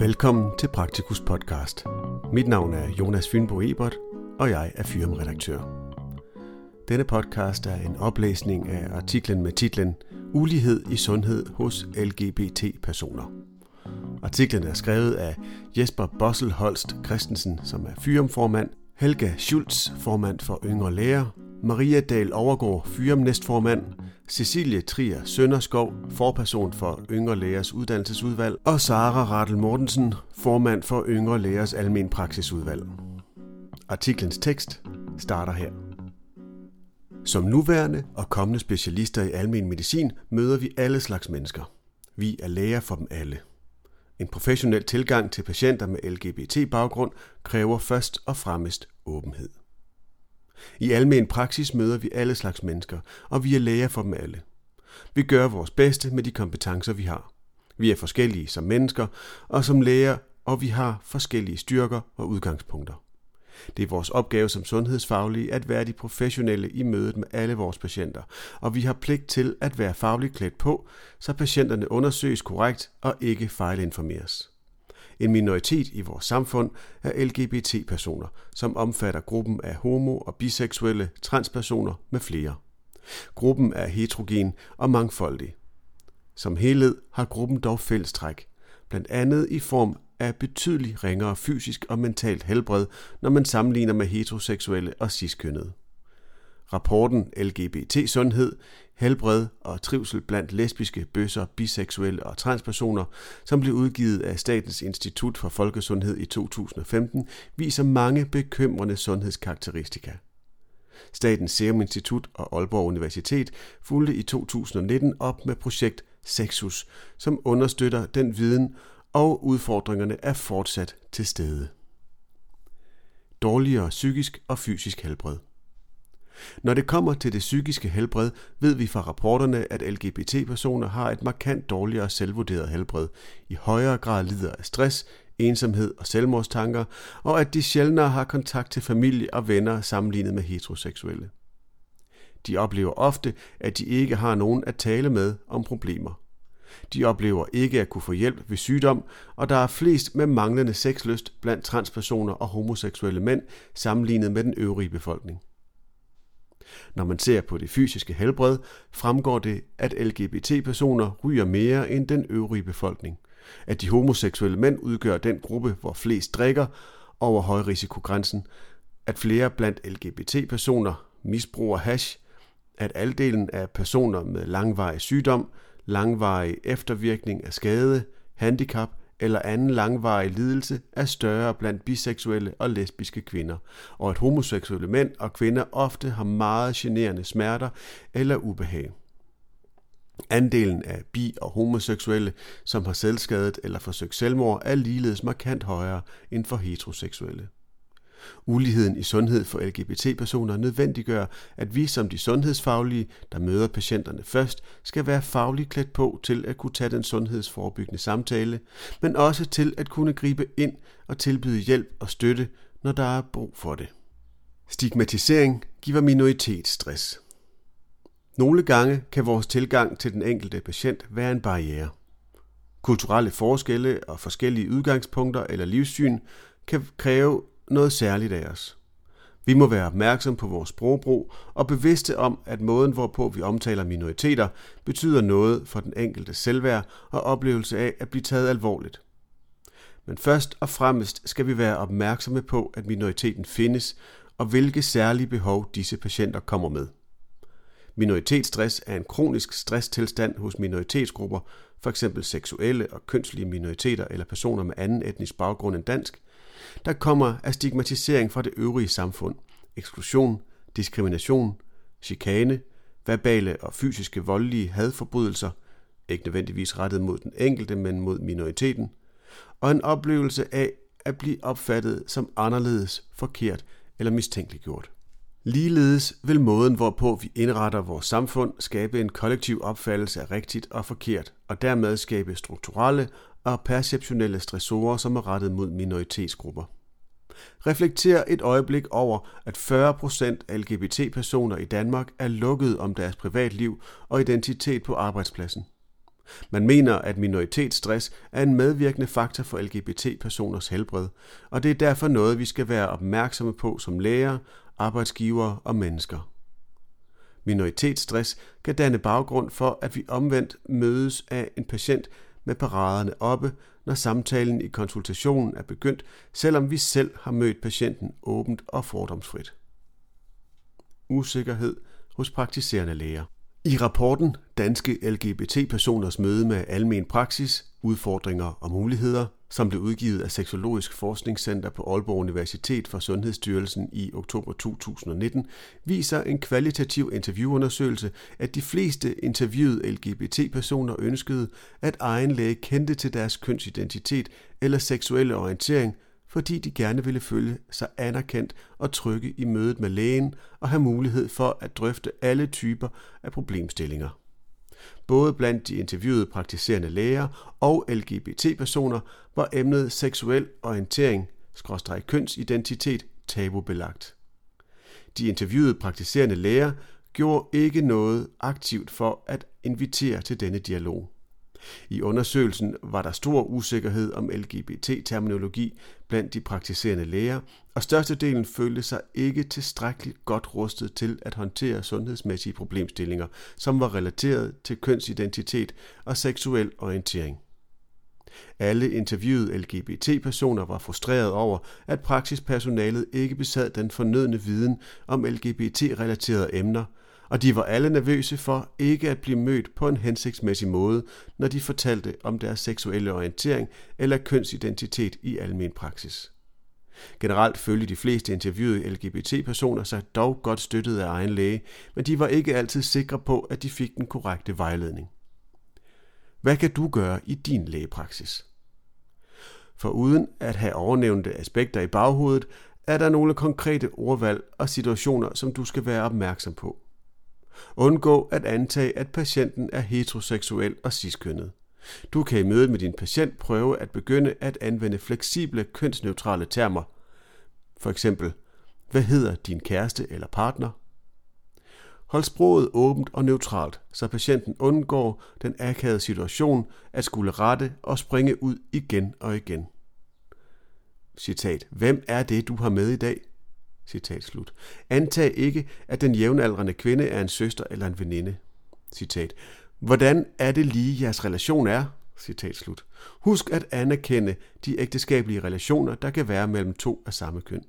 Velkommen til Praktikus podcast. Mit navn er Jonas Fynbo Ebert, og jeg er firmaredaktør. Denne podcast er en oplæsning af artiklen med titlen Ulighed i sundhed hos LGBT-personer. Artiklen er skrevet af Jesper Bossel Holst Christensen, som er fyrumformand, Helga Schultz, formand for Yngre Læger, Maria Dahl Overgaard, Fyrum næstformand, Cecilie Trier Sønderskov, forperson for Yngre Lægers Uddannelsesudvalg, og Sara Rattel Mortensen, formand for Yngre Lægers Almen Praksisudvalg. Artiklens tekst starter her. Som nuværende og kommende specialister i almen medicin møder vi alle slags mennesker. Vi er læger for dem alle. En professionel tilgang til patienter med LGBT-baggrund kræver først og fremmest åbenhed. I almen praksis møder vi alle slags mennesker, og vi er læger for dem alle. Vi gør vores bedste med de kompetencer, vi har. Vi er forskellige som mennesker og som læger, og vi har forskellige styrker og udgangspunkter. Det er vores opgave som sundhedsfaglige at være de professionelle i mødet med alle vores patienter, og vi har pligt til at være fagligt klædt på, så patienterne undersøges korrekt og ikke fejlinformeres. En minoritet i vores samfund er LGBT-personer, som omfatter gruppen af homo- og biseksuelle, transpersoner med flere. Gruppen er heterogen og mangfoldig. Som helhed har gruppen dog fællestræk, blandt andet i form af betydeligt ringere fysisk og mentalt helbred, når man sammenligner med heteroseksuelle og ciskønnede. Rapporten LGBT Sundhed, Helbred og Trivsel blandt lesbiske, bøsser, biseksuelle og transpersoner, som blev udgivet af Statens Institut for Folkesundhed i 2015, viser mange bekymrende sundhedskarakteristika. Statens Serum Institut og Aalborg Universitet fulgte i 2019 op med projekt Sexus, som understøtter den viden og udfordringerne er fortsat til stede. Dårligere psykisk og fysisk helbred. Når det kommer til det psykiske helbred, ved vi fra rapporterne, at LGBT-personer har et markant dårligere selvvurderet helbred, i højere grad lider af stress, ensomhed og selvmordstanker, og at de sjældnere har kontakt til familie og venner sammenlignet med heteroseksuelle. De oplever ofte, at de ikke har nogen at tale med om problemer. De oplever ikke at kunne få hjælp ved sygdom, og der er flest med manglende sexlyst blandt transpersoner og homoseksuelle mænd sammenlignet med den øvrige befolkning. Når man ser på det fysiske helbred, fremgår det, at LGBT-personer ryger mere end den øvrige befolkning. At de homoseksuelle mænd udgør den gruppe, hvor flest drikker over højrisikogrænsen. At flere blandt LGBT-personer misbruger hash. At aldelen af personer med langvarig sygdom, langvarig eftervirkning af skade, handicap eller anden langvarig lidelse er større blandt biseksuelle og lesbiske kvinder, og at homoseksuelle mænd og kvinder ofte har meget generende smerter eller ubehag. Andelen af bi- og homoseksuelle, som har selvskadet eller forsøgt selvmord, er ligeledes markant højere end for heteroseksuelle. Uligheden i sundhed for LGBT-personer nødvendiggør, at vi som de sundhedsfaglige, der møder patienterne først, skal være fagligt klædt på til at kunne tage den sundhedsforebyggende samtale, men også til at kunne gribe ind og tilbyde hjælp og støtte, når der er brug for det. Stigmatisering giver minoritetsstress. Nogle gange kan vores tilgang til den enkelte patient være en barriere. Kulturelle forskelle og forskellige udgangspunkter eller livssyn kan kræve noget særligt af os. Vi må være opmærksom på vores sprogbrug og bevidste om, at måden, hvorpå vi omtaler minoriteter, betyder noget for den enkelte selvværd og oplevelse af at blive taget alvorligt. Men først og fremmest skal vi være opmærksomme på, at minoriteten findes, og hvilke særlige behov disse patienter kommer med. Minoritetsstress er en kronisk stresstilstand hos minoritetsgrupper, f.eks. seksuelle og kønslige minoriteter eller personer med anden etnisk baggrund end dansk, der kommer af stigmatisering fra det øvrige samfund, eksklusion, diskrimination, chikane, verbale og fysiske voldelige hadforbrydelser, ikke nødvendigvis rettet mod den enkelte, men mod minoriteten, og en oplevelse af at blive opfattet som anderledes, forkert eller mistænkeliggjort. Ligeledes vil måden, hvorpå vi indretter vores samfund, skabe en kollektiv opfattelse af rigtigt og forkert, og dermed skabe strukturelle og perceptionelle stressorer, som er rettet mod minoritetsgrupper. Reflekter et øjeblik over, at 40% af LGBT-personer i Danmark er lukket om deres privatliv og identitet på arbejdspladsen. Man mener, at minoritetsstress er en medvirkende faktor for LGBT-personers helbred, og det er derfor noget, vi skal være opmærksomme på som læger, arbejdsgivere og mennesker. Minoritetsstress kan danne baggrund for, at vi omvendt mødes af en patient med paraderne oppe, når samtalen i konsultationen er begyndt, selvom vi selv har mødt patienten åbent og fordomsfrit. Usikkerhed hos praktiserende læger. I rapporten Danske LGBT-personers møde med almen praksis, udfordringer og muligheder, som blev udgivet af Seksologisk Forskningscenter på Aalborg Universitet for Sundhedsstyrelsen i oktober 2019, viser en kvalitativ interviewundersøgelse, at de fleste interviewede LGBT-personer ønskede, at egen læge kendte til deres kønsidentitet eller seksuelle orientering – fordi de gerne ville føle sig anerkendt og trygge i mødet med lægen og have mulighed for at drøfte alle typer af problemstillinger. Både blandt de interviewede praktiserende læger og LGBT-personer var emnet seksuel orientering, skråstreg kønsidentitet, tabubelagt. De interviewede praktiserende læger gjorde ikke noget aktivt for at invitere til denne dialog. I undersøgelsen var der stor usikkerhed om LGBT-terminologi blandt de praktiserende læger, og størstedelen følte sig ikke tilstrækkeligt godt rustet til at håndtere sundhedsmæssige problemstillinger, som var relateret til kønsidentitet og seksuel orientering. Alle interviewede LGBT-personer var frustreret over, at praksispersonalet ikke besad den fornødne viden om LGBT-relaterede emner – og de var alle nervøse for ikke at blive mødt på en hensigtsmæssig måde, når de fortalte om deres seksuelle orientering eller kønsidentitet i almen praksis. Generelt følte de fleste interviewede LGBT-personer sig dog godt støttet af egen læge, men de var ikke altid sikre på, at de fik den korrekte vejledning. Hvad kan du gøre i din lægepraksis? For uden at have overnævnte aspekter i baghovedet, er der nogle konkrete ordvalg og situationer, som du skal være opmærksom på. Undgå at antage, at patienten er heteroseksuel og ciskønnet. Du kan i mødet med din patient prøve at begynde at anvende fleksible kønsneutrale termer. For eksempel, hvad hedder din kæreste eller partner? Hold sproget åbent og neutralt, så patienten undgår den akavede situation at skulle rette og springe ud igen og igen. Citat. Hvem er det, du har med i dag? Citat slut. Antag ikke, at den jævnaldrende kvinde er en søster eller en veninde. Citat. Hvordan er det lige, jeres relation er? Citat slut. Husk at anerkende de ægteskabelige relationer, der kan være mellem to af samme køn.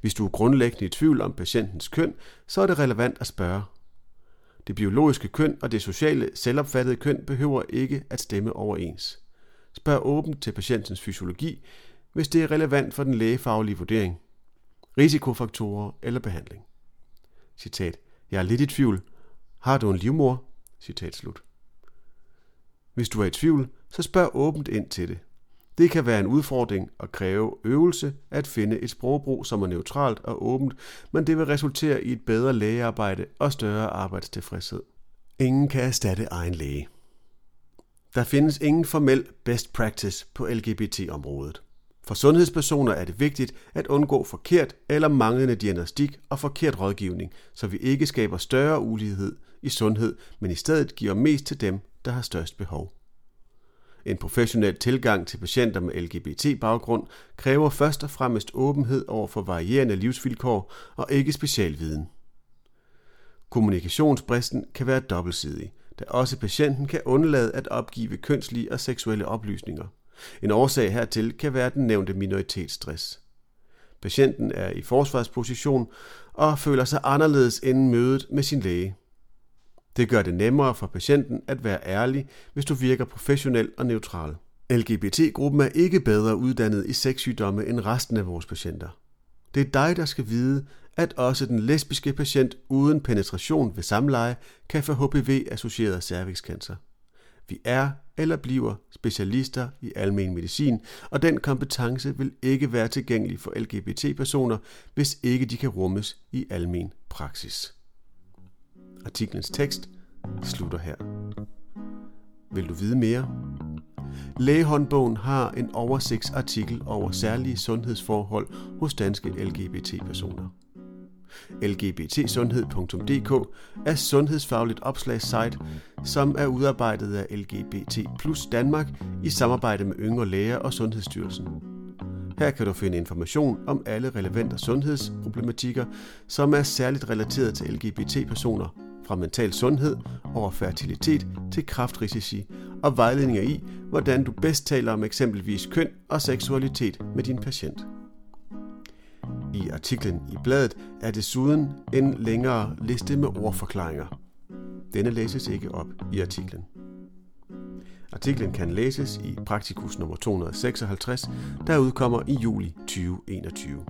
Hvis du er grundlæggende i tvivl om patientens køn, så er det relevant at spørge. Det biologiske køn og det sociale selvopfattede køn behøver ikke at stemme overens. Spørg åbent til patientens fysiologi, hvis det er relevant for den lægefaglige vurdering risikofaktorer eller behandling. Citat. Jeg er lidt i tvivl. Har du en livmor? Citat slut. Hvis du er i tvivl, så spørg åbent ind til det. Det kan være en udfordring at kræve øvelse at finde et sprogbrug, som er neutralt og åbent, men det vil resultere i et bedre lægearbejde og større arbejdstilfredshed. Ingen kan erstatte egen læge. Der findes ingen formel best practice på LGBT-området. For sundhedspersoner er det vigtigt at undgå forkert eller manglende diagnostik og forkert rådgivning, så vi ikke skaber større ulighed i sundhed, men i stedet giver mest til dem, der har størst behov. En professionel tilgang til patienter med LGBT-baggrund kræver først og fremmest åbenhed over for varierende livsvilkår og ikke specialviden. Kommunikationsbristen kan være dobbeltsidig, da også patienten kan undlade at opgive kønslige og seksuelle oplysninger – en årsag hertil kan være den nævnte minoritetsstress. Patienten er i forsvarsposition og føler sig anderledes inden mødet med sin læge. Det gør det nemmere for patienten at være ærlig, hvis du virker professionel og neutral. LGBT-gruppen er ikke bedre uddannet i sexsygdomme end resten af vores patienter. Det er dig, der skal vide, at også den lesbiske patient uden penetration ved samleje kan få HPV-associeret cervixcancer. Vi er eller bliver specialister i almen medicin, og den kompetence vil ikke være tilgængelig for LGBT-personer, hvis ikke de kan rummes i almen praksis. Artiklens tekst slutter her. Vil du vide mere? Lægehåndbogen har en oversigtsartikel over særlige sundhedsforhold hos danske LGBT-personer lgbtsundhed.dk er sundhedsfagligt opslagssite, som er udarbejdet af LGBT plus Danmark i samarbejde med Yngre Læger og Sundhedsstyrelsen. Her kan du finde information om alle relevante sundhedsproblematikker, som er særligt relateret til LGBT-personer, fra mental sundhed over fertilitet til kraftrisici, og vejledninger i, hvordan du bedst taler om eksempelvis køn og seksualitet med din patient. I artiklen i bladet er desuden en længere liste med ordforklaringer. Denne læses ikke op i artiklen. Artiklen kan læses i Praktikus nummer 256, der udkommer i juli 2021.